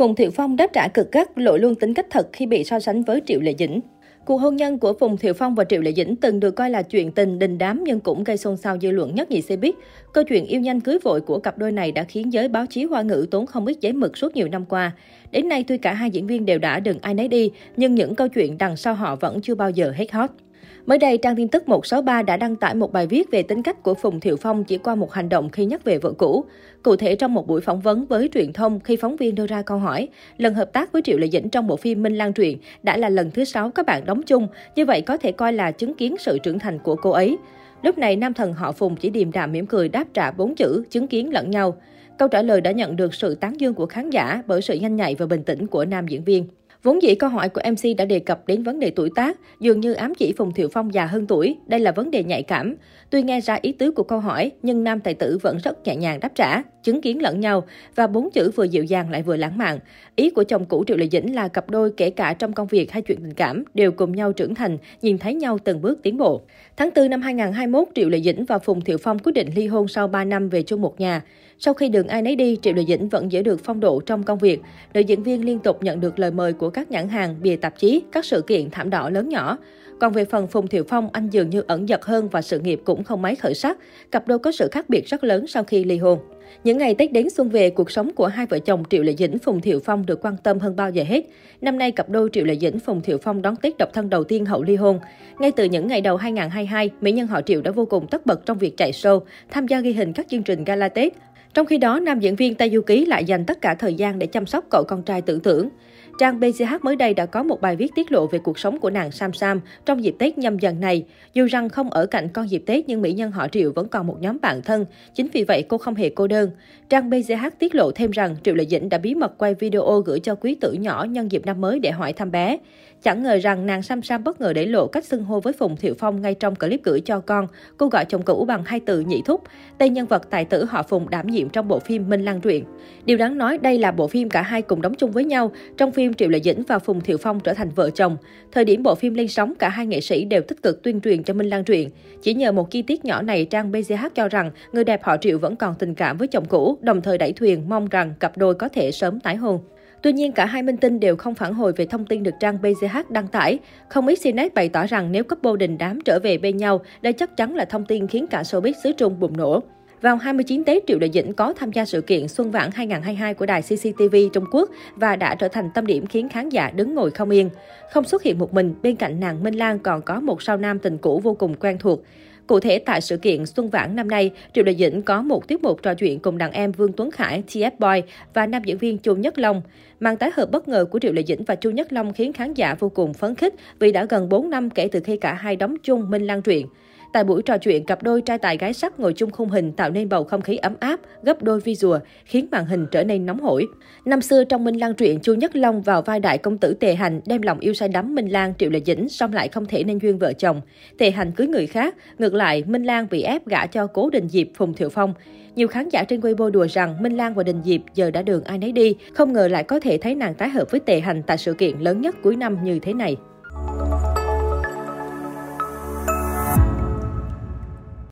Phùng Thiệu Phong đáp trả cực gắt, lộ luôn tính cách thật khi bị so sánh với Triệu Lệ Dĩnh. Cuộc hôn nhân của Phùng Thiệu Phong và Triệu Lệ Dĩnh từng được coi là chuyện tình đình đám nhưng cũng gây xôn xao dư luận nhất nhì xe biết. Câu chuyện yêu nhanh cưới vội của cặp đôi này đã khiến giới báo chí hoa ngữ tốn không ít giấy mực suốt nhiều năm qua. Đến nay tuy cả hai diễn viên đều đã đừng ai nấy đi, nhưng những câu chuyện đằng sau họ vẫn chưa bao giờ hết hot. Mới đây, trang tin tức 163 đã đăng tải một bài viết về tính cách của Phùng Thiệu Phong chỉ qua một hành động khi nhắc về vợ cũ. Cụ thể trong một buổi phỏng vấn với truyền thông khi phóng viên đưa ra câu hỏi, lần hợp tác với Triệu Lệ Dĩnh trong bộ phim Minh Lan truyện đã là lần thứ sáu các bạn đóng chung, như vậy có thể coi là chứng kiến sự trưởng thành của cô ấy. Lúc này nam thần họ Phùng chỉ điềm đạm mỉm cười đáp trả bốn chữ chứng kiến lẫn nhau. Câu trả lời đã nhận được sự tán dương của khán giả bởi sự nhanh nhạy và bình tĩnh của nam diễn viên. Vốn dĩ câu hỏi của MC đã đề cập đến vấn đề tuổi tác, dường như ám chỉ Phùng Thiệu Phong già hơn tuổi. Đây là vấn đề nhạy cảm. Tuy nghe ra ý tứ của câu hỏi, nhưng nam tài tử vẫn rất nhẹ nhàng đáp trả, chứng kiến lẫn nhau và bốn chữ vừa dịu dàng lại vừa lãng mạn. Ý của chồng cũ Triệu Lệ Dĩnh là cặp đôi kể cả trong công việc hay chuyện tình cảm đều cùng nhau trưởng thành, nhìn thấy nhau từng bước tiến bộ. Tháng 4 năm 2021, Triệu Lệ Dĩnh và Phùng Thiệu Phong quyết định ly hôn sau 3 năm về chung một nhà. Sau khi đường ai nấy đi, Triệu Lệ Dĩnh vẫn giữ được phong độ trong công việc. Nữ diễn viên liên tục nhận được lời mời của các nhãn hàng, bìa tạp chí, các sự kiện thảm đỏ lớn nhỏ. Còn về phần Phùng Thiệu Phong, anh dường như ẩn giật hơn và sự nghiệp cũng không mấy khởi sắc. Cặp đôi có sự khác biệt rất lớn sau khi ly hôn. Những ngày Tết đến xuân về, cuộc sống của hai vợ chồng Triệu Lệ Dĩnh, Phùng Thiệu Phong được quan tâm hơn bao giờ hết. Năm nay, cặp đôi Triệu Lệ Dĩnh, Phùng Thiệu Phong đón Tết độc thân đầu tiên hậu ly hôn. Ngay từ những ngày đầu 2022, mỹ nhân họ Triệu đã vô cùng tất bật trong việc chạy show, tham gia ghi hình các chương trình gala Tết. Trong khi đó, nam diễn viên Tây Du Ký lại dành tất cả thời gian để chăm sóc cậu con trai tưởng tưởng. Trang BCH mới đây đã có một bài viết tiết lộ về cuộc sống của nàng Sam Sam trong dịp Tết nhâm dần này. Dù rằng không ở cạnh con dịp Tết, nhưng mỹ nhân họ Triệu vẫn còn một nhóm bạn thân. Chính vì vậy, cô không hề cô đơn. Trang BCH tiết lộ thêm rằng Triệu Lệ Dĩnh đã bí mật quay video gửi cho quý tử nhỏ nhân dịp năm mới để hỏi thăm bé. Chẳng ngờ rằng nàng Sam Sam bất ngờ để lộ cách xưng hô với Phùng Thiệu Phong ngay trong clip gửi cho con. Cô gọi chồng cũ bằng hai từ nhị thúc. Tên nhân vật tài tử họ Phùng đảm nhiệm trong bộ phim Minh Lan truyện. Điều đáng nói đây là bộ phim cả hai cùng đóng chung với nhau. Trong phim Triệu Lệ Dĩnh và Phùng Thiệu Phong trở thành vợ chồng. Thời điểm bộ phim lên sóng, cả hai nghệ sĩ đều tích cực tuyên truyền cho Minh Lan truyện. Chỉ nhờ một chi tiết nhỏ này, trang BGH cho rằng người đẹp họ Triệu vẫn còn tình cảm với chồng cũ, đồng thời đẩy thuyền mong rằng cặp đôi có thể sớm tái hôn. Tuy nhiên, cả hai minh tinh đều không phản hồi về thông tin được trang BZH đăng tải. Không ít CNET bày tỏ rằng nếu couple đình đám trở về bên nhau, đây chắc chắn là thông tin khiến cả showbiz xứ Trung bùng nổ. Vào 29 Tết, Triệu Đại Dĩnh có tham gia sự kiện Xuân Vãn 2022 của đài CCTV Trung Quốc và đã trở thành tâm điểm khiến khán giả đứng ngồi không yên. Không xuất hiện một mình, bên cạnh nàng Minh Lan còn có một sao nam tình cũ vô cùng quen thuộc. Cụ thể tại sự kiện Xuân Vãn năm nay, Triệu Lệ Dĩnh có một tiết mục trò chuyện cùng đàn em Vương Tuấn Khải, TF Boy và nam diễn viên Chu Nhất Long. Màn tái hợp bất ngờ của Triệu Lệ Dĩnh và Chu Nhất Long khiến khán giả vô cùng phấn khích vì đã gần 4 năm kể từ khi cả hai đóng chung Minh Lan truyện. Tại buổi trò chuyện, cặp đôi trai tài gái sắc ngồi chung khung hình tạo nên bầu không khí ấm áp, gấp đôi vi rùa, khiến màn hình trở nên nóng hổi. Năm xưa trong Minh Lan truyện, Chu Nhất Long vào vai đại công tử Tề Hành đem lòng yêu say đắm Minh Lan Triệu Lệ Dĩnh, song lại không thể nên duyên vợ chồng. Tề Hành cưới người khác, ngược lại Minh Lan bị ép gả cho Cố Đình Diệp, Phùng Thiệu Phong. Nhiều khán giả trên Weibo đùa rằng Minh Lan và Đình Diệp giờ đã đường ai nấy đi, không ngờ lại có thể thấy nàng tái hợp với Tề Hành tại sự kiện lớn nhất cuối năm như thế này.